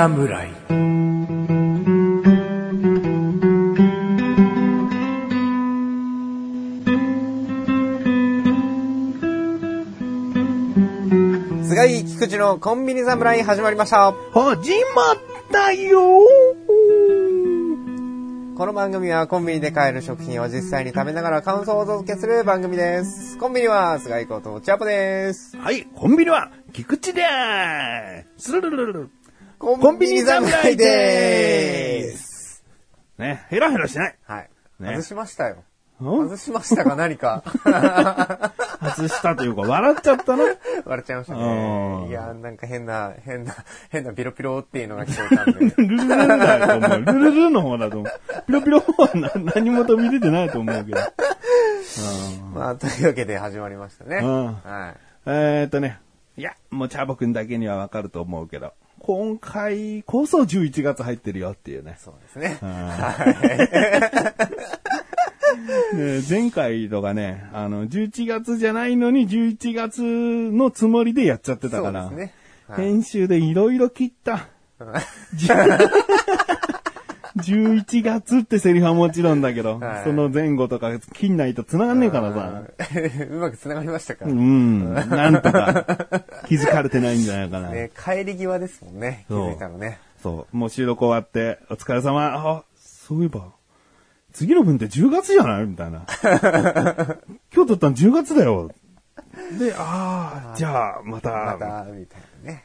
侍。菅井菊池のコンビニ侍始まりました。始まったよこの番組はコンビニで買える食品を実際に食べながら感想をお届けする番組です。コンビニは菅井ことチャポです。はい、コンビニは、菊池でーす。スルルルルルココンビニ侍でーす。ね、ヘラヘラしない。はい。ね外しましたよ。ん？外しましたか何か？外したというか、笑っちゃったな。笑っちゃいましたうね。んいや、なんか変な、変な、変なピロピロっていうのが聞こえたんで。ルルルルだと思う。ルルルの方だと思う。ピロピロはな何も飛び出てないと思うけど。まあ、というわけで始まりましたね。うんはい。えーっとね。いや、もうチャボくんだけにはわかると思うけど。今回こそ11月入ってるよっていうね。そうですね。ね前回とかね、あの、11月じゃないのに11月のつもりでやっちゃってたそから。うですね。はい編集でいろいろ切った。11月ってセリフはもちろんだけど、はいその前後とか切んないと繋がんねえからさ。うまく繋がりましたか、うん、なんとか 気づかれてないんじゃないかな。ね、帰り際ですもんね。気づいたのね。そう、もう収録終わって、お疲れ様。あ、そういえば、次の分って10月じゃない？みたいな。今日撮ったの10月だよ。で、ああ、じゃあ、また、また、みたいなね。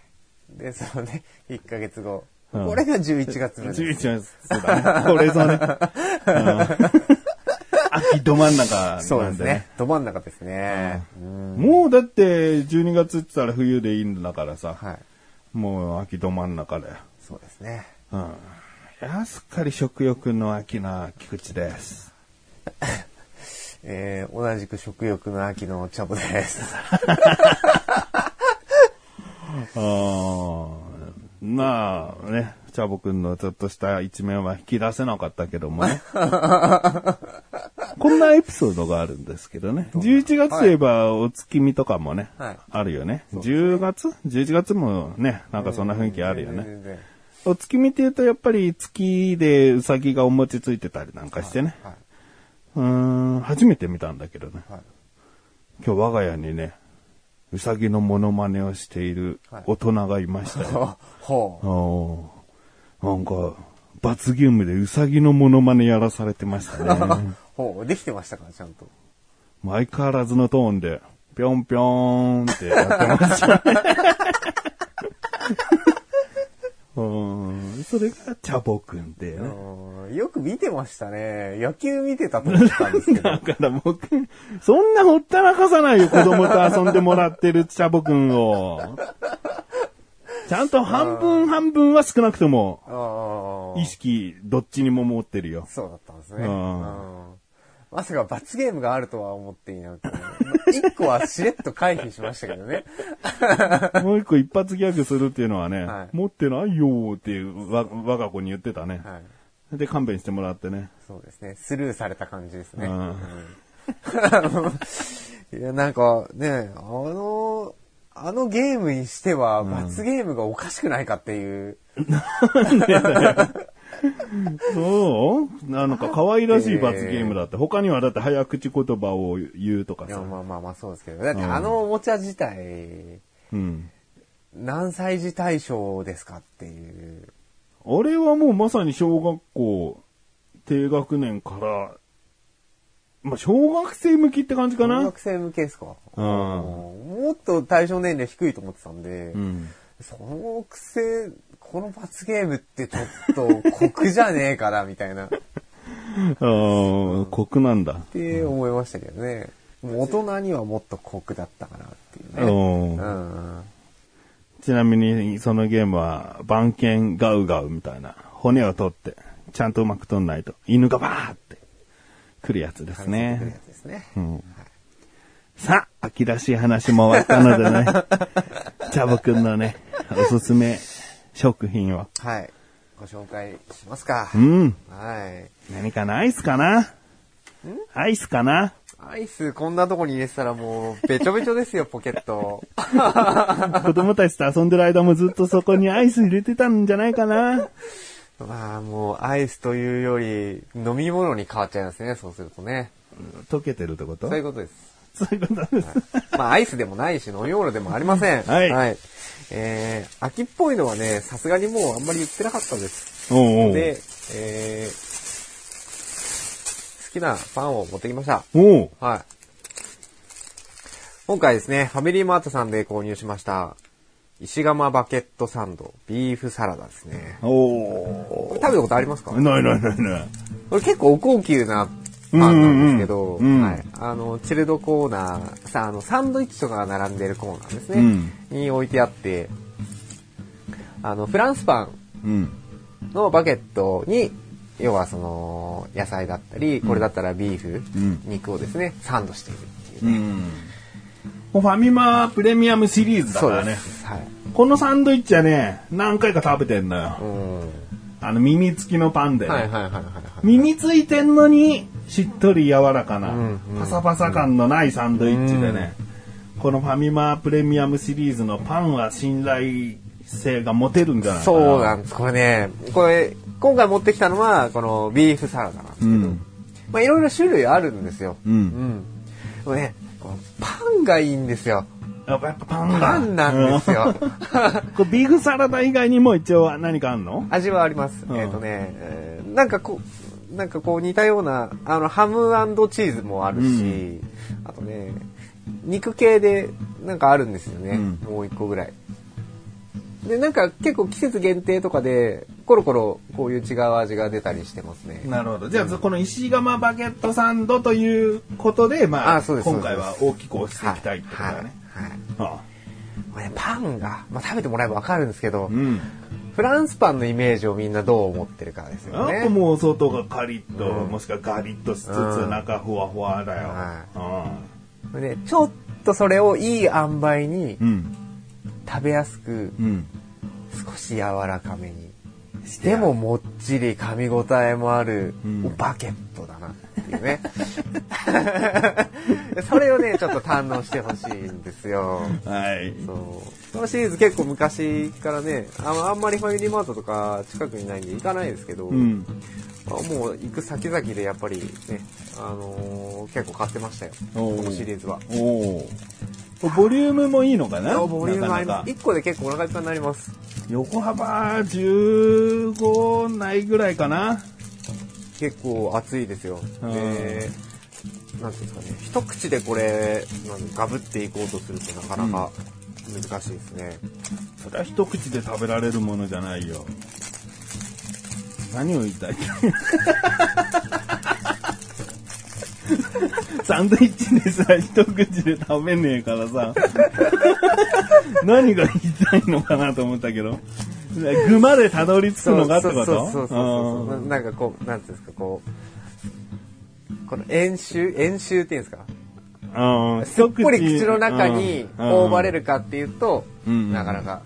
で、そのね、1ヶ月後。うんこれが11月分です。11月、そうだね。これぞね。うん秋ど真ん中なんで、そうですね。ど真ん中ですね。うんもうだって、12月って言ったら冬でいいんだからさ、はい。もう秋ど真ん中だよ。そうですね。うん。いや、すっかり食欲の秋な菊池です。えー、同じく食欲の秋のチャボです。ああ、まあね、チャボくんのちょっとした一面は引き出せなかったけどもね。こんなエピソードがあるんですけどね。11月といえばお月見とかもね、はいあるよね。10月 ?11 月もね、なんかそんな雰囲気あるよね。お月見って言うとやっぱり月でうさぎがお餅ついてたりなんかしてね。はい。うーん、初めて見たんだけどね。はい。今日我が家にね、うさぎのモノマネをしている大人がいましたよ。ほう。ああ、なんか、罰ゲームでうさぎのモノマネやらされてましたね。ほう。できてましたかちゃんと。相変わらずのトーンで、ぴょんぴょーんってやってましたね。うん、それがチャボくんってね。うんよく見てましたね。野球見てたと思ったんですけど。だから僕、そんなほったらかさないよ、子供と遊んでもらってるチャボくんを。ちゃんと半分半分は少なくとも、意識、どっちにも持ってるよ。そうだったんですね。うんうんまさか罰ゲームがあるとは思っていなくて、一個はしれっと回避しましたけどね。もう一個一発ギャグするっていうのはね、はい持ってないよーっていうわ我が子に言ってたね。はい。で、勘弁してもらってね。そうですね。スルーされた感じですね。うんうん いや、なんかね、あの、あのゲームにしては罰ゲームがおかしくないかっていう。そう？なんか可愛らしい罰ゲームだって。他にはだって早口言葉を言うとかさ。まあまあまあそうですけど。だってあのおもちゃ自体、うん。何歳児対象ですかっていう。あれはもうまさに小学校低学年から、まあ小学生向きって感じかな。小学生向けですか？うんもっと対象年齢低いと思ってたんで、うん。そのくせ、この罰ゲームってちょっと酷じゃねえかな、みたいな、っああ、酷なんだ。て思いましたけどね。大人にはもっと酷だったかなっていうね。ちなみに、そのゲームは、番犬ガウガウみたいな、骨を取って、ちゃんとうまく取んないと、犬がバーって、来るやつです来るやね。つですね。うん。さあ、秋らしい話も終わったのでね、チャボくんのね、おすすめ食品を。はい。ご紹介しますかう。ん。はい。何かなアイスかな？アイスかな？アイスこんなとこに入れてたらもう、べちょべちょですよ、ポケット。子供たちと遊んでる間もずっとそこにアイス入れてたんじゃないかな？まあもう、アイスというより、飲み物に変わっちゃいますね、そうするとね。溶けてるってこと？そういうことです。そういうことです。まあ、アイスでもないし、飲み物でもありません。はいえー、秋っぽいのはね、さすがにもうあんまり言ってなかったです。おうおうで、えー、好きなパンを持ってきました。はい。今回ですね、ファミリーマートさんで購入しました、石窯バケットサンド、ビーフサラダですね。おおこれ食べたことありますか？ないないないない。これ結構高級なパンなんですけど、うんうんうんはい。あの、チルドコーナー、さ、あの、サンドイッチとかが並んでるコーナーですね。うんに置いてあって、あの、フランスパンうん。のバケットに、要はその、野菜だったり、これだったらビーフ、うん肉をですね、サンドしているっていうね。うん。ファミマプレミアムシリーズだからね。す。はい。このサンドイッチはね、何回か食べてんのよ。うん。あの耳付きのパンでね。はいはいはいはいはい。耳ついてんのに、しっとり柔らかな、パサパサ感のないサンドイッチでね、このファミマプレミアムシリーズのパンは信頼性が持てるんじゃないかな。そうなんです。これね、これ、今回持ってきたのは、このビーフサラダなんですけど、うんまあいろいろ種類あるんですよ。うんうん。ね、このパンがいいんですよ。やっぱパンだ。パンなんですよ。うん これビーフサラダ以外にも一応何かあんの？味はあります。うんえっ、とね、えーなんかこう、なんかこう似たような、あの、ハムチーズもあるし、あとね、肉系でなんかあるんですよね。うんもう一個ぐらい。で、なんか結構季節限定とかで、コロコロこういう違う味が出たりしてますね。なるほど。じゃあ、この石窯バゲットサンドということで、まあ、あ今回は大きく押していきたいってことだね。はい。はいあこれねパンが、まあ、食べてもらえばわかるんですけど、うん。フランスパンのイメージをみんなどう思ってるかですよやっぱね。もう外がカリッと、うんもしくはガリッとしつつ、うん中ふわふわだよ。でちょっとそれをいい塩梅にうん。うん。食べやすく、うん。少し柔らかめに。でももっちり噛み応えもある、うんバケットだなっていうね。それをね、ちょっと堪能してほしいんですよ。はい。そう。このシリーズ結構昔からね、ああんまりファミリーマートとか近くにないんで行かないですけど、うん。あもう行く先々でやっぱりね、あのー結構買ってましたよ。このシリーズは。おお。ボリュームもいいのかな？ボリュームあります。なかなか1個で結構お腹いっぱいになります。横幅15ないぐらいかな？結構熱いですよ。うんで、なんていうんですかね、一口でこれ、なんガブっていこうとするとなかなか難しいですね。それは一口で食べられるものじゃないよ。何を言いたい？サンドイッチでさ、一口で食べねえからさ、何が言いたいのかなと思ったけど、具までたどり着くのがってこと？そうそうそうななんかこう、なんていうんですか、こう、この円周円周っていうんですか？うんすっぽり口。の中に覆われる。るかっていうと、うん。なかなか。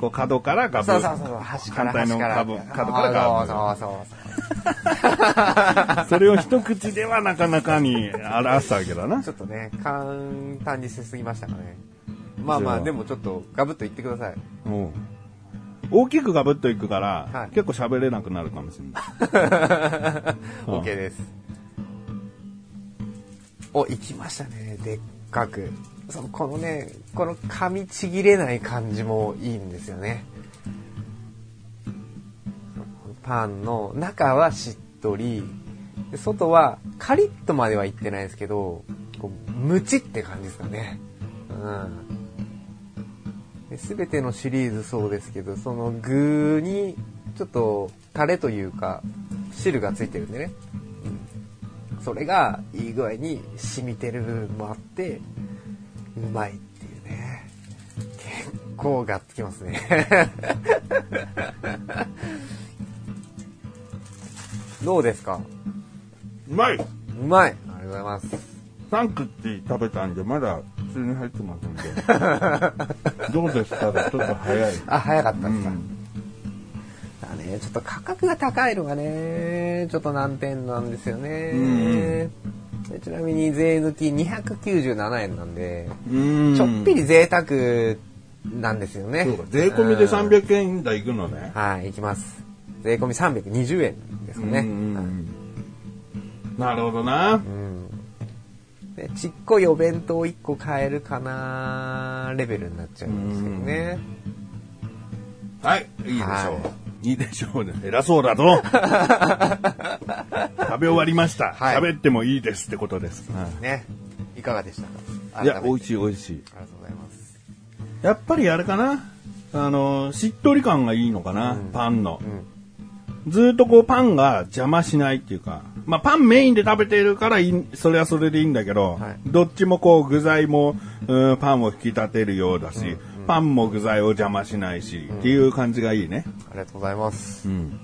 こう角からガブ。そうそうそう、端から端から。角。角からガブ。そうそうそう それを一口ではなかなかに表すわけだな。ち。ょっとね、簡単にしすぎましたかね。まあまあ、でもちょっとガブッと言ってください。うん大きくガブッといくから、はい結構喋れなくなるかもしれない。うん OK です。お、行きましたね。でっかく。そのこのね、この噛みちぎれない感じもいいんですよね。パンの中はしっとり、外はカリッとまではいってないですけど、こうムチって感じですかね。うん。で全てのシリーズそうですけど、その具にちょっとタレというか汁がついてるんでね。うん、それがいい具合に染みてる部分もあって、うまいっていうね。結構がっつきますね。どうですか？うまいうまいありがとうございます。!3 口食べたんで、まだ普通に入ってますんで。どうですかちょっと早い。あ、早かったですか。うんだね、ちょっと価格が高いのがね、ちょっと難点なんですよね。うんでちなみに税抜き297円なんで、うんちょっぴり贅沢なんですよね。税込みでうん300円台いくのね。はい、いきます。税込み320円ですかね。なるほどな。うんでちっこいお弁当1個買えるかなレベルになっちゃうんですけどね。はい、いいでしょう。はいいでしょうね。偉そうだぞ。食べ終わりました。はい喋ってもいいですってことです。ね。いかがでしたか？いや、美味い。しい美味しい。ありがとうございます。やっぱりあれかな？あの、しっとり感がいいのかな、パンの。ずーっとこうパンが邪魔しないっていうか、まあパンメインで食べてるからそれはそれでいいんだけど、はいどっちもこう具材も、うんパンを引き立てるようだし、パンも具材を邪魔しないし、っていう感じがいいね。ありがとうございます。うん。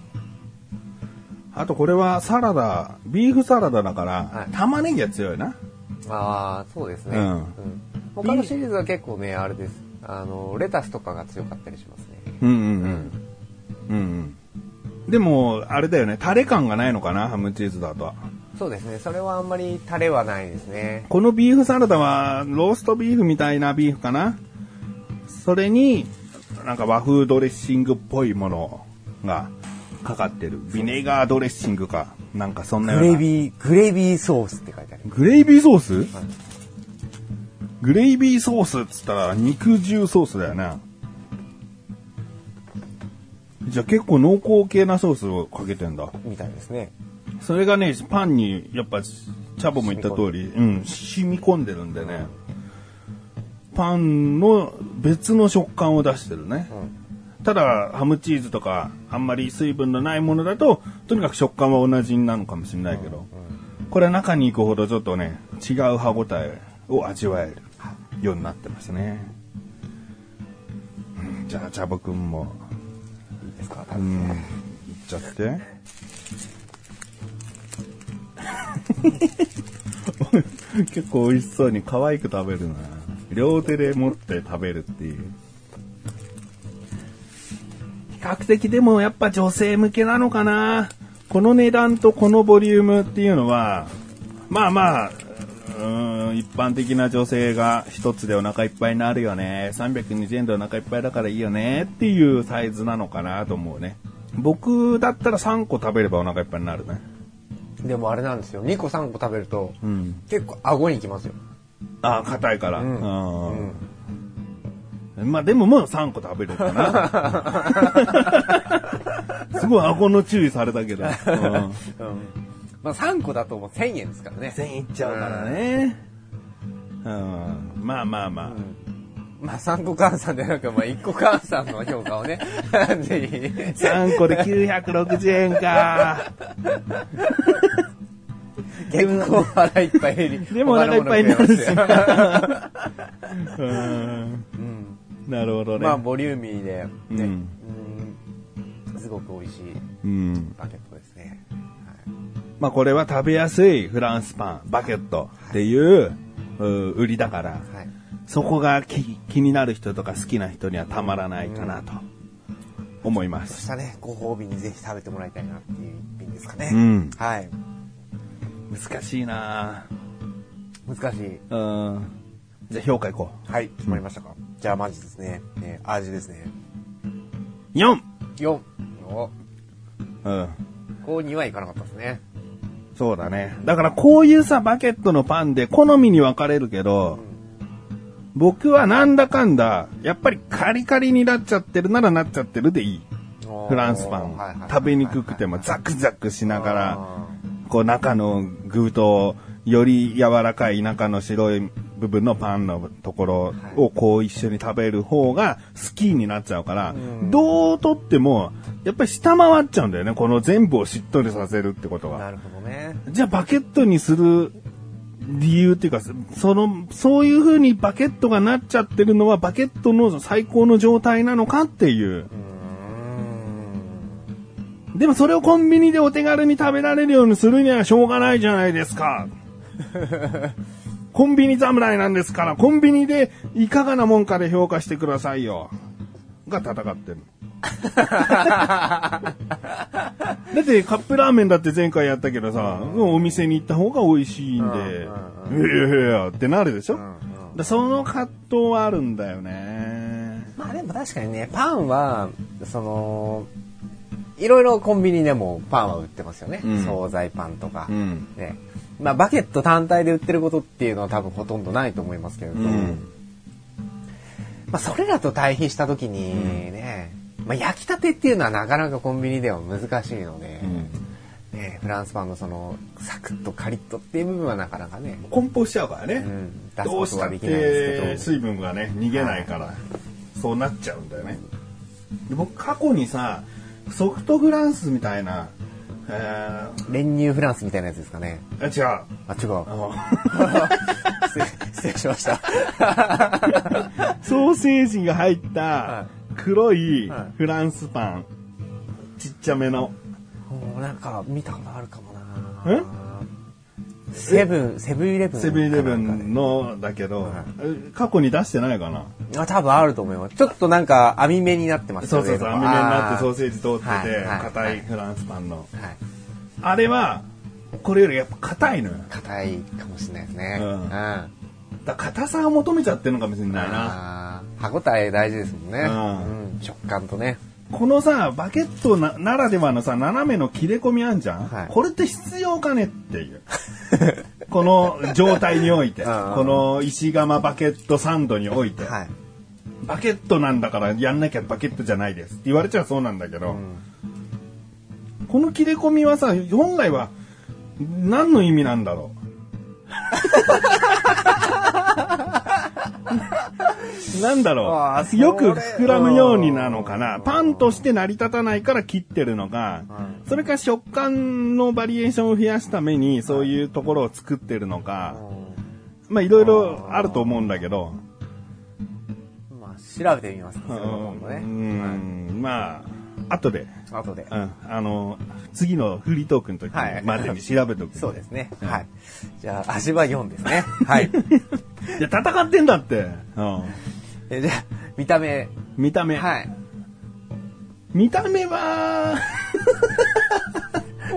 あとこれはサラダ、ビーフサラダだから、はい玉ねぎが強いな。ああ、そうですね。うんうん他のシリーズは結構ね、あれです。あの、レタスとかが強かったりしますね。うんうんうん。うんうん。でも、あれだよね、タレ感がないのかな、ハムチーズだと。そうですね。それはあんまりタレはないですね。このビーフサラダは、ローストビーフみたいなビーフかな？それに、なんか和風ドレッシングっぽいものがかかってる。ビネガードレッシングか。なんかそんなような。グレイビー、グレイビーソースって書いてあります。グレイビーソース、グレイビーソースっつったら肉汁ソースだよね。じゃあ結構濃厚系なソースをかけてんだ。みたいですね。それがね、パンに、やっぱ、チャボも言った通り、うん、染み込んでるんでね、パンの別の食感を出してるね。ただ、ハムチーズとか、あんまり水分のないものだと、とにかく食感は同じなのかもしれないけど、これは中に行くほどちょっとね、違う歯応えを味わえるようになってますね。うんじゃあ、チャボくんも、ですか？うん、いっちゃって。結構美味しそうに可愛く食べるな。両手で持って食べるっていう。比較的でもやっぱ女性向けなのかな。この値段とこのボリュームっていうのは、まあまあ、うーん一般的な女性が一つでお腹いっぱいになるよね。320円でお腹いっぱいだからいいよねっていうサイズなのかなと思うね。僕だったら3個食べればお腹いっぱいになるね。でもあれなんですよ。2個3個食べると、うん。結構顎にきますよ。ああ、硬いから。うんうんまあでももう3個食べれるかな。すごい顎の注意されたけど。うんまあ3個だともう1000円ですからね。1000いっちゃうからね。うん。まあまあまあ。まあ3個換算でなく、まあ1個換算の評価をね、ぜひ。3個で960円か。結構腹いっぱい減り。でもお腹いっぱいになるしうん。うんなるほどね。まあボリューミーで、ね、うんうんすごく美味しいうん。バケットですね。まあこれは食べやすいフランスパン、バケットっていう、う売りだから、はい。そこが気気になる人とか好きな人にはたまらないかなと思います。そしたらね、ご褒美にぜひ食べてもらいたいなっていう一品ですかね。うん。はい。難しいな難しい。ぁうん。じゃあ評価いこはい、決まりましたか。じゃあマジですね。ね味ですね。う。4! 4。お、うん。こうにはいかなかったですね。そうだね。だからこういうさ、バケットのパンで好みに分かれるけど、僕はなんだかんだ、やっぱりカリカリになっちゃってるならなっちゃってるでいい。フランスパン。食べにくくてもザクザクしながら、あこう中の具と、より柔らかい中の白い部分のパンのところをこう一緒に食べる方が好きになっちゃうから、どうとっても、やっぱり下回っちゃうんだよね。この全部をしっとりさせるってことは。ーなるほどね。じゃあバケットにする理由っていうか、その、そういう風にバケットがなっちゃってるのはバケットの最高の状態なのかっていう。う。でもそれをコンビニでお手軽に食べられるようにするにはしょうがないじゃないですか。コンビニ侍なんですから、コンビニでいかがなもんかで評価してくださいよ。が戦ってる。だってカップラーメンだって前回やったけどさ、お店に行った方が美味しいんで、うんいやいやいやってなるでしょ、うんうんだその葛藤はあるんだよね。まあでも確かにね、パンは、その、いろいろコンビニでもパンは売ってますよね。うん惣菜パンとか。うん。ね。まあバケット単体で売ってることっていうのは多分ほとんどないと思いますけれど、うん。まあそれらと対比した時にね、まあ焼きたてっていうのはなかなかコンビニでは難しいので、ね、フランスパンのそのサクッとカリッとっていう部分はなかなかね、梱包しちゃうからね。うん、出すどことうしたってはできないですけど。水分がね、逃げないから、そうなっちゃうんだよね。で僕過去にさ、ソフトフランスみたいな、え練乳フランスみたいなやつですかね。ー、あ違う。あ、違う。失礼しました。ソーセージが入っはた黒いはいフランスパン。ちっちゃめの。もうなんか見たことあるかもえ？な。セブン、セブンイレブン。セブンイレブンのだけど、過去に出してないかな。あ、多分あると思います。ちょっとなんか網目になってますそうそうそう、網目になってソーセージ通ってはいて、はい硬いフランスパンの。はい。あれは、これよりやっぱ硬いのよ。硬いかもしれないですね。うんうん。だ硬さを求めちゃってるのかもしれないな。歯応え大事ですもんね。うんうん食感とね。このさ、バケットなならではのさ、斜めの切れ込みあんじゃん、はい。これって必要かねっていう。この状態において、うんこの石窯バケットサンドにおいて、はい。バケットなんだからやんなきゃバケットじゃないです。って言われちゃそうなんだけど、うん。この切れ込みはさ、本来は何の意味なんだろう? なんだろう。よく膨らむようになのかな。パンとして成り立たないから切ってるのか、それか食感のバリエーションを増やすためにそういうところを作ってるのか、まあいろいろあると思うんだけど、まあ、調べてみます。そう。ん、まあ、後で、はい後で。うん、あの、次のフリートークの時はいまでに調べとく。そうですね。はい。じゃあ、味は4ですね。はい。いや、戦ってんだって。うん。えじゃあ、見た目。見た目。はい。見た目は、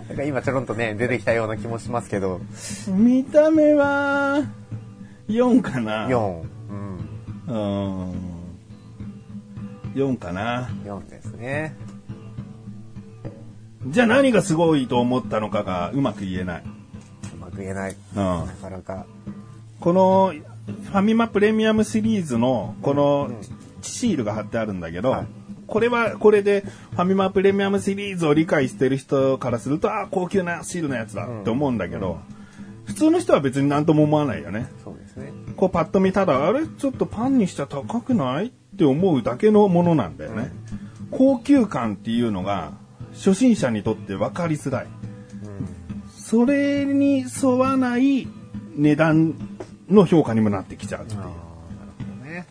なんか今ちょろんとね、出てきたような気もしますけど、見た目は、4かな。4。うん。うん。4かな。4ですね。じゃあ何がすごいと思ったのかがうまく言えない。うまく言えない。うんな。かなか。この、ファミマプレミアムシリーズの、この、シールが貼ってあるんだけど、はいこれは、これで、ファミマプレミアムシリーズを理解してる人からすると、あ、高級なシールのやつだって思うんだけど、普通の人は別に何とも思わないよね。そうですね。こうパッと見ただ、あれちょっとパンにしちゃ高くないって思うだけのものなんだよね。高級感っていうのが、初心者にとって分かりづらい。それに沿わない値段の評価にもなってきちゃうっていう、なるほどね。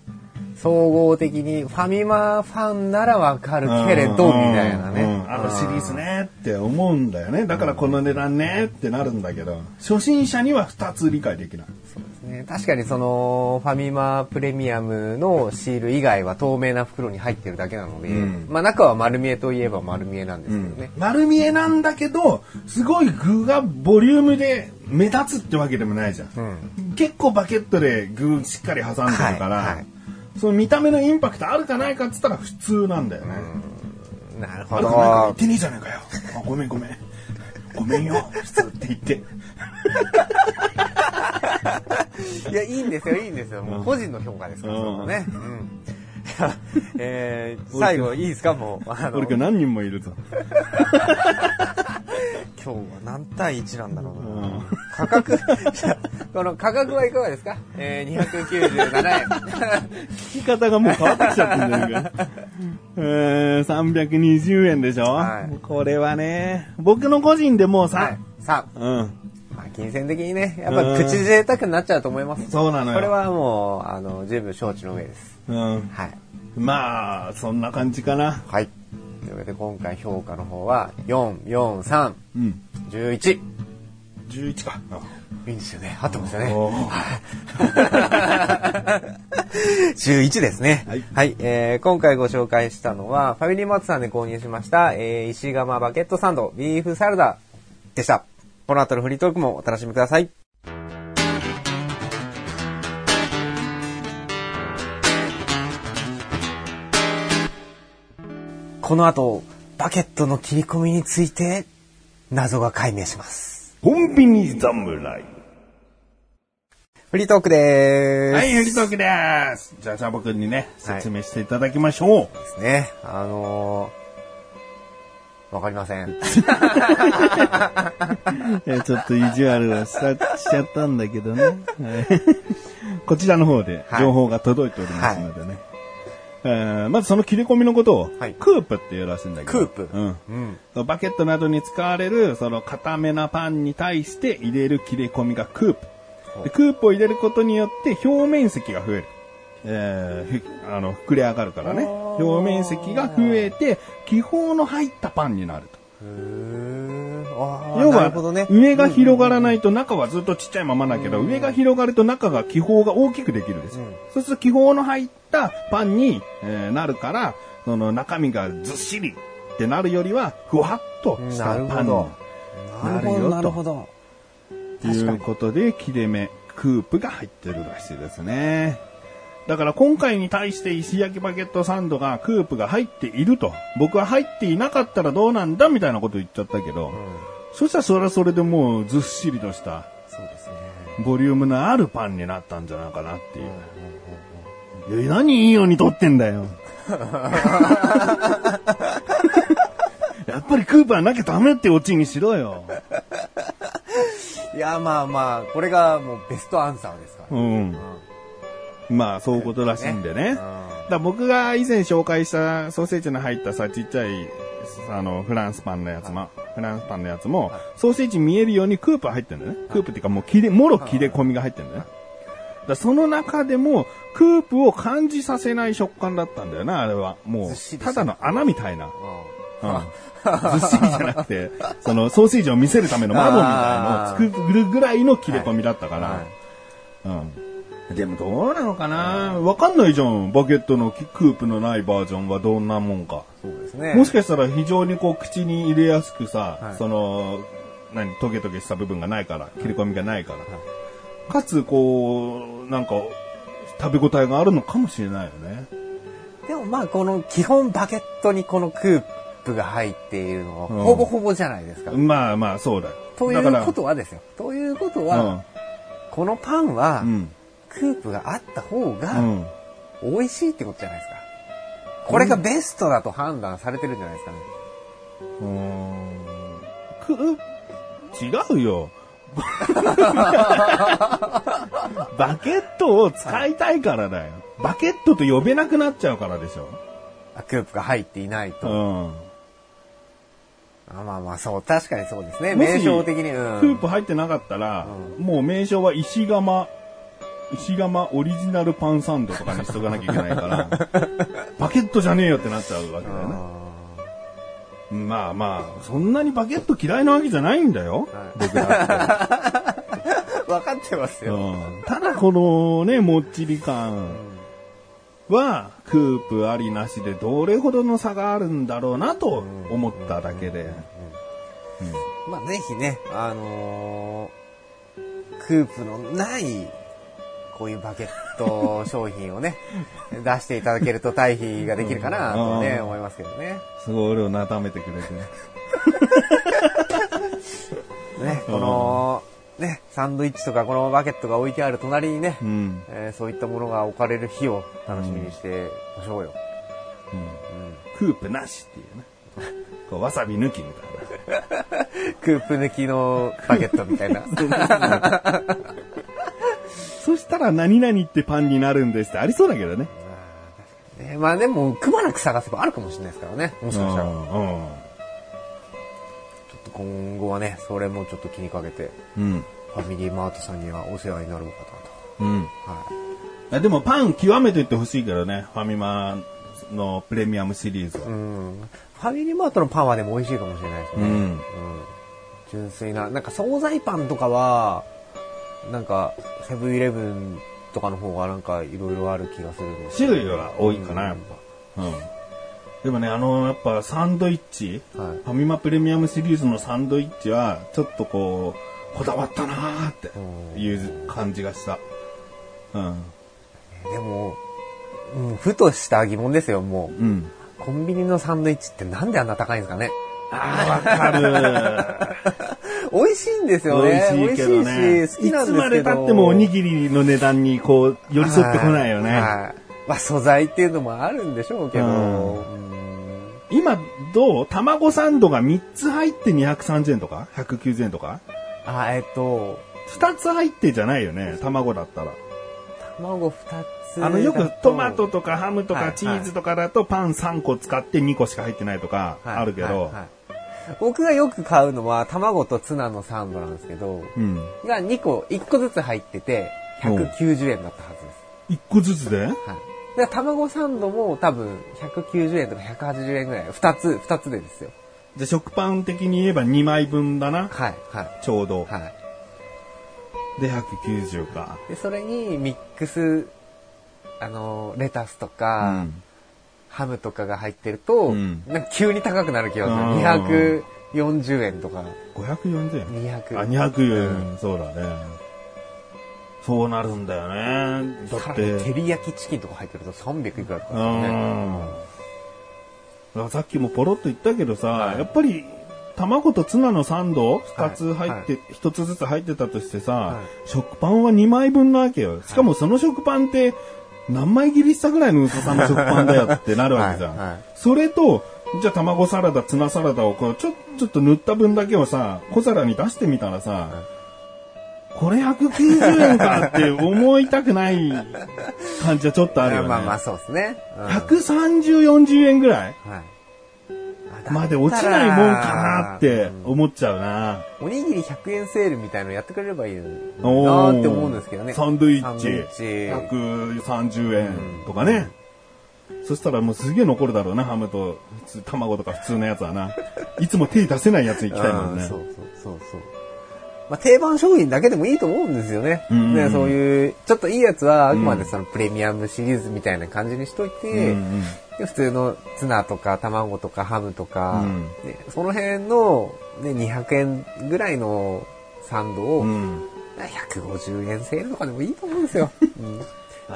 総合的に、ファミマファンならわかるけれど、みたいなね。うんあのシリーズねって思うんだよね。だからこの値段ねってなるんだけど、初心者には2つ理解できない。そうですね。確かにその、ファミマプレミアムのシール以外は透明な袋に入ってるだけなので、うんまあ中は丸見えといえば丸見えなんですけどね。丸見えなんだけど、すごい具がボリュームで目立つってわけでもないじゃん。うん。結構バケットで具しっかり挟んでるから、はいはいその見た目のインパクトあるかないかっつったら普通なんだよね。なるほあるかないか言っど。てねえじゃねえかよ。あごめんごめん。ごめんよ。普通って言って。いや、いいんですよ、いいんですよ。もう個人の評価ですから、うんそのね。うん。いや えー、最後いいですか？もう。あの俺今日何人もいるぞ。今日は何対1なんだろうな。うん価格、この価格はいかがですか？えー、297円。聞き方がもう変わってきちゃってんじゃねえか。えー、320円でしょ、はいこれはね、僕の個人でもうさ、はい。さあ、うん。まあ、金銭的にね、やっぱ口贅沢になっちゃうと思います。そうなのよ。これはもう、あの、十分承知の上です。うん。はい。まあ、そんな感じかな。はい。というわけで今回評価の方は、4、4、3、うん。11。11か。いいんですよね。合ってますよね。おー 11ですね。はいえー今回ご紹介したのは、ファミリーマートさんで購入しました、えー石窯バケットサンド、ビーフサラダでした。この後のフリートークもお楽しみください。この後、バケットの切り込みについて、謎が解明します。コンビニ侍。フリートークでーす。はい、ヘリトークです。じゃあ、ジャボ君にね、はい説明していただきましょう。ですね。あのー、わかりません。えーちょっと意地悪はしたしちゃったんだけどね。はいこちらの方で情報が届いておりますのでね。えーまずその切れ込みのことを、はいクープっていうらしいんだけど。クープうん。うん。バケットなどに使われる、その固めなパンに対して入れる切れ込みがクープ。でクープを入れることによって表面積が増える。えーふあの、膨れ上がるからね。表面積が増えて、気泡の入ったパンになると。へー要はね、上が広がらないと中はずっとちっちゃいままだけど、上が広がると中が気泡が大きくできるんですよ。うんそうすると気泡の入ったパンに、えーなるから、その中身がずっしりってなるよりは、ふわっとしたパンに。なるよとなるほど。ということで、切れ目、クープが入ってるらしいですね。だから今回に対して石焼きバゲットサンドがクープが入っていると、僕は入っていなかったらどうなんだみたいなこと言っちゃったけど、うん。そしたらそれはそれでもうずっしりとしたそうですね。ボリュームのあるパンになったんじゃないかなっていう。いや、何いいように撮ってんだよ。やっぱりクープはなきゃダメってオチにしろよ。いや、まあまあ、これがもうベストアンサーですから。うん。まあ、そういうことらしいんでね。うんだ僕が以前紹介したソーセージの入ったさ、ちっちゃい、あの、フランスパンのやつも、フランスパンのやつも、ソーセージ見えるようにクープ入ってるんだよね。クープっていうかもう切れ、もろ切れ込みが入ってるんだよね。だその中でも、クープを感じさせない食感だったんだよな、あれは。もう、ただの穴みたいな。うんうん。ずっしりじゃなくて、そのソーセージを見せるための窓みたいのを作るぐらいの切れ込みだったから。はいうん。でもどうなのかな？わかんないじゃん。バケットのキクープのないバージョンはどんなもんか。そうですね。もしかしたら非常にこう口に入れやすくさ、はいその、何、トゲトゲした部分がないから、切れ込みがないから。かつ、こう、なんか、食べ応えがあるのかもしれないよね。でもまあ、この基本バケットにこのクープが入っているのは、うんほぼほぼじゃないですか。まあまあ、そうだよ。ということはですよ。ということは、はこのパンは、うん。クープがあった方うがん。美味しいってことじゃないですか。これがベストだと判断されてるんじゃないですかね。うーん。く、違うよ。バケットを使いたいからだよ。バケットと呼べなくなっちゃうからでしょ。あクープが入っていないと。うん。あまあまあ、そう、確かにそうですね。名称的に。うんクープ入ってなかったら、もう名称は石窯、石窯オリジナルパンサンドとかにしとかなきゃいけないから、バケットじゃねえよってなっちゃうわけだよね。あまあまあ、そんなにバケット嫌いなわけじゃないんだよ。僕だって。ー分かってますよ。うんただこのね、もっちり感は、クープありなしでどれほどの差があるんだろうなと思っただけで。まあ、ぜひね、あのークープのない、こういうバケット商品をね、出していただけると対比ができるかなとね、うん思いますけどね。すごい俺をなだめてくれてね。ね、この、ね、サンドイッチとかこのバケットが置いてある隣にね、うん。えーそういったものが置かれる日を楽しみにしてましょうよ。クープなしっていうね。こうわさび抜きみたいな。クープ抜きのバケットみたいな。そしたら何々ってパンになるんですってありそうだけどね。ねまあでも、くまなく探せばあるかもしれないですからね。もしかしたら。ちょうん。っと今後はね、それもちょっと気にかけて、うん。ファミリーマートさんにはお世話になろうかうん。なと。はい。あでもパン極めていってほしいけどね。ファミマのプレミアムシリーズは。うん。ファミリーマートのパンはでも美味しいかもしれないですね。うん純粋な、なんか惣菜パンとかは、なんか、セブンイレブンとかの方がなんかいろいろある気がするんです種類は多いかな、やっぱ。うん。でもね、あの、やっぱサンドイッチ、はいファミマプレミアムシリーズのサンドイッチは、ちょっとこう、こだわったなーっていう感じがした。うん。でも、うん、ふとした疑問ですよ、もう。うん。コンビニのサンドイッチってなんであんな高いんですかねああ、わかる。美味しいんですよね。美味しいけどね。し好きなんですけど。いつまで経ってもおにぎりの値段にこう、寄り添ってこないよね。はいはいまあ素材っていうのもあるんでしょうけど。うんうん今、どう？卵サンドが3つ入って230円とか ?190 円とか？あ、えっと、?2 つ入ってじゃないよね、卵だったら。卵二つ。あの、よくトマトとかハムとはいかチーズとかだとパン3個使って2個しか入ってないとかはいあるけどはいはい、僕がよく買うのは卵とツナのサンドなんですけど、うん。が2個、1個ずつ入ってて、190円だったはずです。1個ずつで？はい。で、卵サンドも多分190円とか180円ぐらい。2つ、2つでですよ。じゃあ食パン的に言えば2枚分だな。はい、はい。ちょうど。はい。で、190か。で、それにミックス、あの、レタスとうか、ん。ハムとかが入ってると、うん。なんか急に高くなる気がすうんる。240円とか、540円？200あ、200円、そうだね。そうなるんだよね。だっさらに照て、り焼きチキンとか入ってると300いくらとかね。さっきもポロッと言ったけどさ、はい。やっぱり、卵とツナのサンド2はい。つ入って、1つずつ入ってたとしてさ、は食パンは2枚分なわけよ。しかもその食パンって、何枚切りしたぐらいの薄さの食パンだよってなるわけじゃん。はいはいそれと、じゃあ卵サラダ、ツナサラダをこうちょ、ちょっと塗った分だけをさ、小皿に出してみたらさ、これ190円かって思いたくない感じはちょっとあるよね。まあまあそうですね。うん130、40円ぐらい？はい。まで落ちないもんかなって思っちゃうな。おにぎり100円セールみたいのやってくれればいいなーって思うんですけどね。サンドイッチイッチ130円とかね。そしたらもうすげえ残るだろうな、ハムと卵とか普通のやつはな。いつも手出せないやつ行きたいもんね。うんそうそうそうそう。まあ、定番商品だけでもいいと思うんですよね。うん。ねそういう、ちょっといいやつはあくまでそのプレミアムシリーズみたいな感じにしといて、うんうんで普通のツナとか卵とかハムとか、うん。ねその辺の、ね、200円ぐらいのサンドを、うん。150円セールとかでもいいと思うんですよ。うん。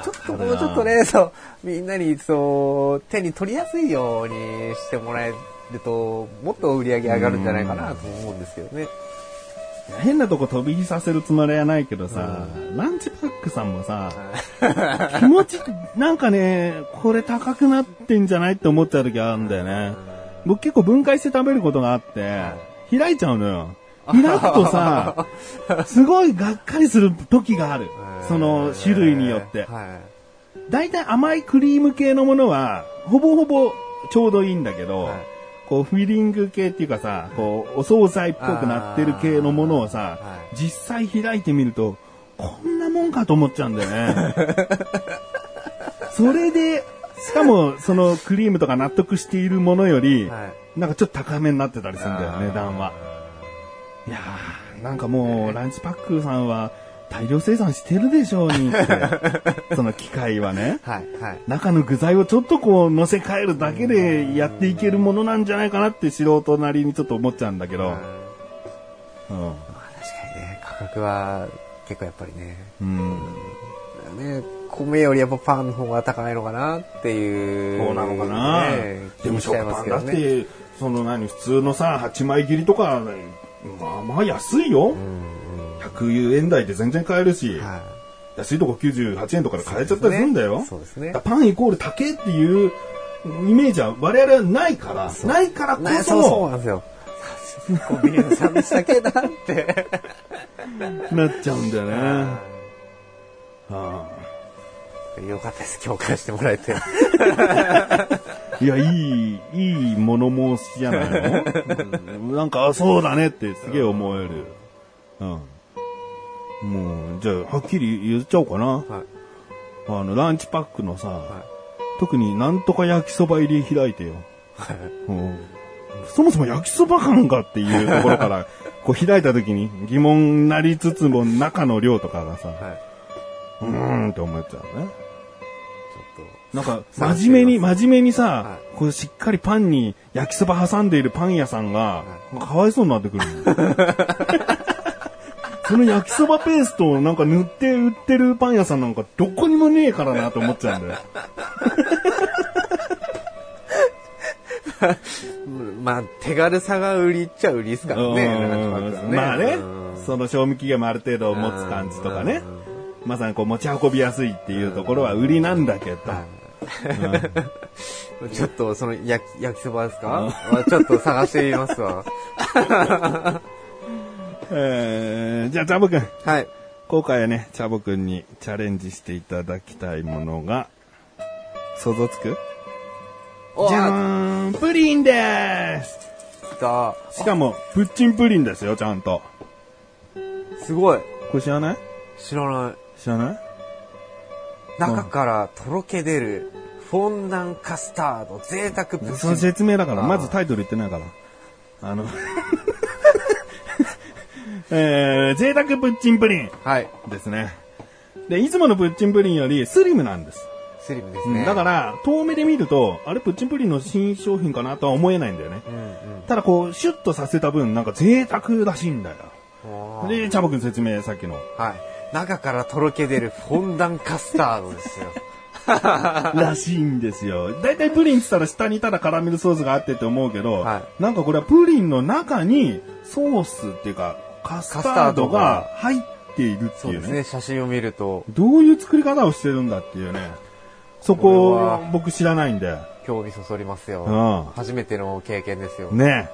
ちょっともうちょっとね、そう、みんなにそう、手に取りやすいようにしてもらえると、もっと売り上げ上がるんじゃないかなと思うんですけどね。変なとこ飛び火させるつもりはないけどさ、ランチパックさんもさ、気持ち、なんかね、これ高くなってんじゃないって思っちゃう時あるんだよね。僕結構分解して食べることがあって、開いちゃうのよ。開くとさ、すごいがっかりする時がある。その種類によって。は大体甘いクリーム系のものは、ほぼほぼちょうどいいんだけど、はいこうフィリング系っていうかさ、こうお惣菜っぽくなってる系のものをさ、はい実際開いてみると、こんなもんかと思っちゃうんだよね。それで、しかもそのクリームとか納得しているものより、はなんかちょっと高めになってたりするんだよ、値段は。いやー、なんかもう、ランチパックさんは大量生産してるでしょうにって、その機械はね。い。はい。はい。中の具材をちょっとこう乗せ替えるだけでやっていけるものなんじゃないかなって素人なりにちょっと思っちゃうんだけど。うん。まあ確かにね、価格は結構やっぱりね、うん。ね、米よりやっぱパンの方が高いのかなっていう。そうなのかな、ねでも食パンだっ。て、その何、普通のさ、8枚切りとか、まあまあ安いよ。100円台で全然買えるし、は安いとこ98円とかで買えちゃったりするんだよ。そうですねだからパンイコール高えっていうイメージは我々はないから、ないからこい。ね、そうそうそなんですよ。コンビニのサだけだって。なっちゃうんだよね。あよかったです。共感してもらえて。あいや、いい、いい物申しじゃないの、うんなんか、あそうだねってすげえ思える。うん。もう、じゃあ、はっきり言っちゃおうかな。はい。あの、ランチパックのさ、は特になんとか焼きそば入り開いてよ。はい。うんそもそも焼きそば感かっていうところから、こう開いた時に疑問になりつつも中の量とかがさ、はい。うーんって思っちゃうね。ちょっなんか、さ真面目に、さ真面目にさ、はこうしっかりパンに焼きそば挟んでいるパン屋さんが、かわいそうになってくるの。その焼きそばペーストをなんか塗って売ってるパン屋さんなんかどこにもねえからなと思っちゃうんだよ。と まあ、手軽さが売りっちゃ売りですからね、ね。まあねうん、その賞味期限もある程度持つ感じとかね。まさにこう持ち運びやすいっていうところは売りなんだけど。ちょっと、その焼き、焼きそばですか？あちょっと探してみますわ。えー、じゃあ、チャボくん。はい。今回はね、チャボくんにチャレンジしていただきたいものが、想像つく？おじゃーんプリンです来た。しかも、プッチンプリンですよ、ちゃんと。すごい。これ知らない？知らない。知らない？中からとろけ出るフォンダンカスタード贅沢プチその説明だから、まずタイトル言ってないから。あの、えー、贅沢プッチンプリンはい。ですね。で、いつものプッチンプリンよりスリムなんです。スリムですうんね。だから、遠目で見ると、あれプッチンプリンの新商品かなとは思えないんだよね。うんうん。ただこう、シュッとさせた分、なんか贅沢らしいんだよ。で、チャボくん説明、さっきの。はい。中からとろけ出るフォンダンカスタードですよ。らしいんですよ。だいたいプリンって言ったら下にただカラメルソースがあってって思うけど、はなんかこれはプリンの中にソースっていうか、カスタードが入っているっていうね。そうですね。写真を見るとどういう作り方をしてるんだっていうね。そこ僕知らないんで。興味そそりますよ。うん初めての経験ですよ。ね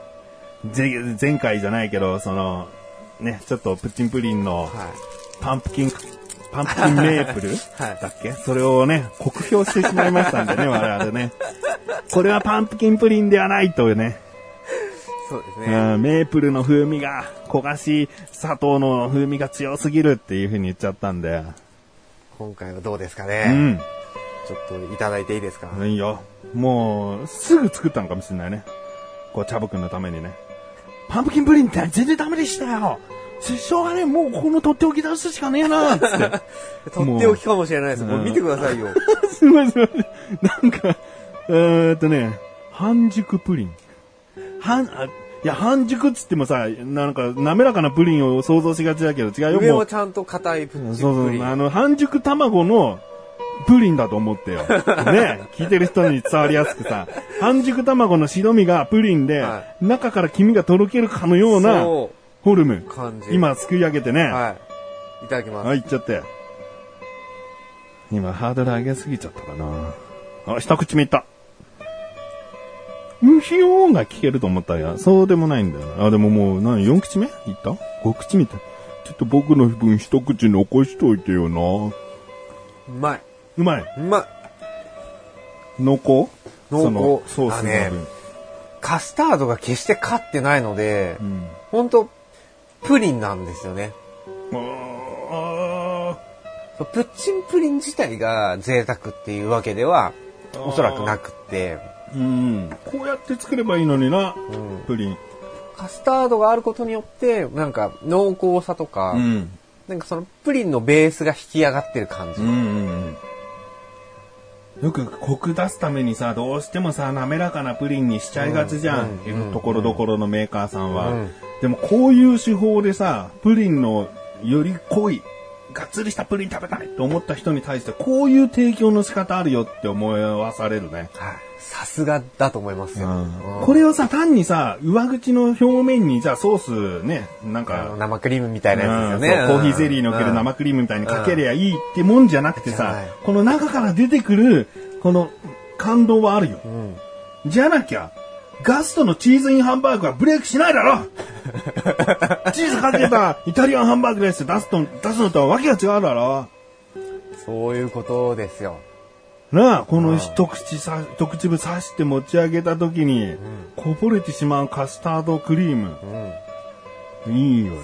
ぜ前回じゃないけど、その、ね、ちょっとプッチンプリンのはい。パンプキン、パンプキンメープル、はいだっけ？それをね、酷評してしまいましたんでね、我々ね。これはパンプキンプリンではないというね。そうですうね。ん、メープルの風味が、焦がし砂糖の風味が強すぎるっていう風に言っちゃったんで。今回はどうですかうね。ん。ちょっといただいていいですか？いいよ。もう、すぐ作ったのかもしれないね。こう、チャボくんのためにね。パンプキンプリンって全然ダメでしたよ。しょうがねえ、もうこのとっておき出すしかねえな、つって。とっておきかもしれないです。もううん見てくださいよ。すみません、すいません。なんか、えーっとね、半熟プリン。半、あいや、半熟っつってもさ、なんか、滑らかなプリンを想像しがちだけど、違うよ、もう。上はちゃんと硬いプッチそうそう。あの、半熟卵のプリンだと思ってよ。ね、聞いてる人に伝わりやすくさ、半熟卵の白身がプリンで、は中から黄身がとろけるかのようなそフォルム。感じ今、すくい上げてね。はい。いただきます。はい、いっちゃって。今、ハードル上げすぎちゃったかな。あ、一口目いった。むひよーが聞けると思ったよ。そうでもないんだよな。あ、でももう、何、4口目？いった ?5 口目いった。ちょっと僕の分一口残しといてよな。うまい。うまい？うまい。濃厚？濃厚ソースのあね分。カスタードが決して勝ってないので、うん。ほんと、プリンなんですよね。プッチンプリン自体が贅沢っていうわけでは、おそらくなくって、ーうん。こうやって作ればいいのにな、うんプリン。カスタードがあることによって、なんか濃厚さとか、ん。なんかそのプリンのベースが引き上がってる感じ。うんうんうん。よくコク出すためにさ、どうしてもさ、滑らかなプリンにしちゃいがちじゃん。うんうんところどころのメーカーさんは。うんでもこういう手法でさ、プリンのより濃い、がっつりしたプリン食べたいと思った人に対して、こういう提供の仕方あるよって思わされるね。はい。さすがだと思いますよ。うんこれをさ、単にさ、上口の表面に、じゃあソースね、なんあかの、生クリームみたいなやつですよね。コーヒーゼリーのっける生クリームみたいにかけりゃいいってもんじゃなくてさこの中から出てくる、この感動はあるよ。うん。じゃなきゃ、ガストのチーズインハンバーグはブレイクしないだろ チーズかけたイタリアンハンバーグです出すと、出すのとはわけが違うだろそういうことですよ。なあ、この一口さ、一口分刺して持ち上げた時に、こぼれてしまうカスタードクリーム。うん。いいよね。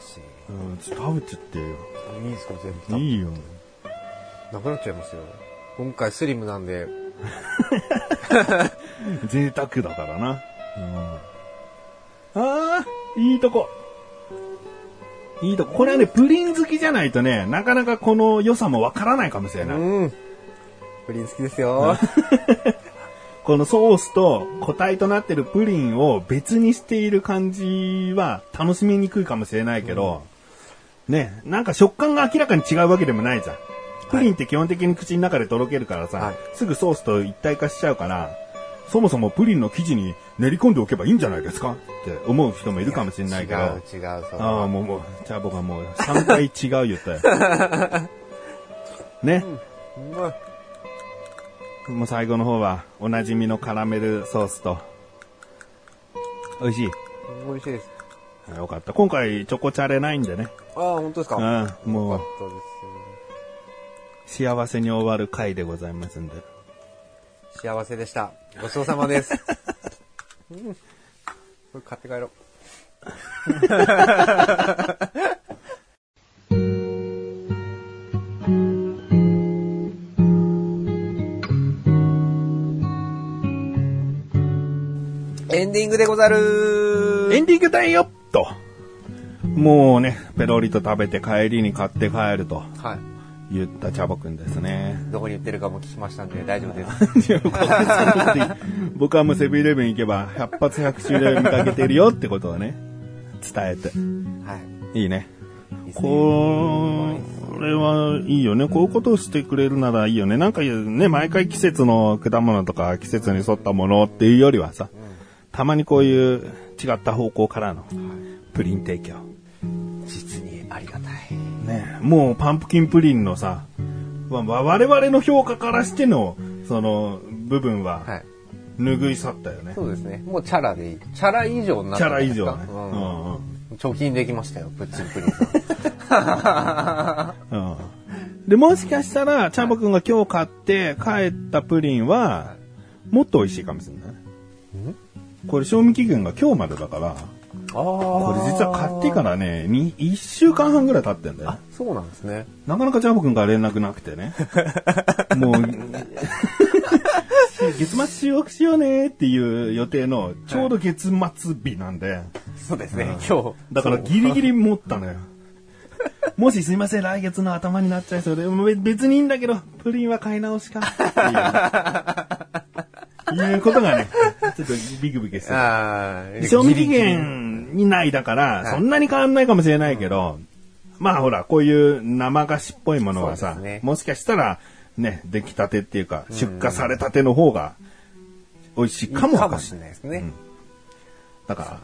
しうん、ちょっと食べちゃってよ。いいですか、全部。いいよ。なくなっちゃいますよ。今回スリムなんで、贅沢だからな。ああ、いいとこ。いいとこ。これはね、プリン好きじゃないとね、なかなかこの良さもわからないかもしれない。うん。プリン好きですよ。このソースと固体となってるプリンを別にしている感じは楽しみにくいかもしれないけど、ね、なんか食感が明らかに違うわけでもないじゃん。プリンって基本的に口の中でとろけるからさ、はいすぐソースと一体化しちゃうから、そもそもプリンの生地に練り込んでおけばいいんじゃないですか？って思う人もいるかもしれないけど。違う違う、そう。ああ、もう、もう、じゃあ僕はもう3回違う言ったよ。ね。うまいもう最後の方は、おなじみのカラメルソースと、美味しい。美味しいです。よかった。今回、チョコチャレないんでね。ああ、本当ですか。うん、もう。幸せに終わる回でございますんで。幸せでした。ごちそうさまです。うん。これ買って帰ろう。エンディングでござるエンディングだよと。もうね、ペロリと食べて帰りに買って帰るとはい。言ったチャボくんですね。どこに売ってるかも聞きましたんで大丈夫です。僕はもうセブンイレブン行けば、100発100中で見かけてるよってことをね、伝えて。はい。いいね。いいっすねこれはいいよね。こういうことをしてくれるならいいよね。なんかね、毎回季節の果物とか季節に沿ったものっていうよりはさ、たまにこういう違った方向からのプリン提供。実にありがたい。ね、もうパンプキンプリンのさ、わ我々の評価からしての、その部分は。はい拭い去ったよね。そうですね。もうチャラでいい。チャラ以上になっチャ。ラ以上ね。うんうんうん貯金できましたよ、プッチンプリンさん。うんで、もしかしたら、チャボくんが今日買って帰ったプリンは、もっと美味しいかもしれない。これ賞味期限が今日までだから、あこれ実は買ってからね、に1週間半ぐらい経ってんだよあ。、そうなんですね。なかなかチャボくんから連絡なくてね。もう、月末収録しようねっていう予定の、ちょうど月末日なんで、そうですね、今日。だからギリギリ持ったのよ。もしすいません、来月の頭になっちゃいそうで、別にいいんだけど、プリンは買い直しか。っていう、いうことがね、ちょっとビクビクしてる。ああ、賞味期限にないだから、はいそんなに変わんないかもしれないけど、まあほら、こういう生菓子っぽいものはさ、ねもしかしたら、ね、出来たてっていうか、出荷されたての方が、美味しいかもわかもしれないですね。だから、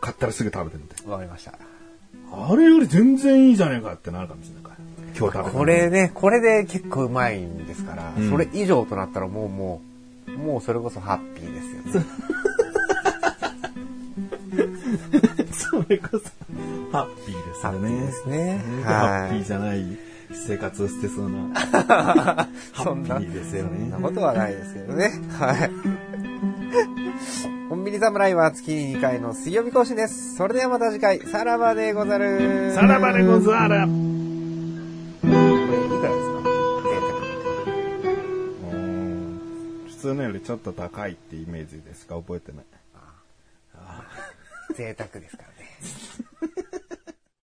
買ったらすぐ食べてみて。わ、かりました。あれより全然いいじゃねえかってなるかもしれないから。今日食べたこれね、これで結構うまいんですから、うんそれ以上となったらもうもう、もうそれこそハッピーですよね。それこそ、ハッピーですよね。ですね。ハッピーはじゃない生活を捨てそうな。ハい。そんな、ッピーですよねそんなことはないですけどね。はい。コンビニ侍は月に2回の水曜日更新です。それではまた次回、さらばでござる。さらばでござる。これいくらですか普通のよりちょっと高いってイメージですか？覚えてない。贅沢。贅沢ですからね。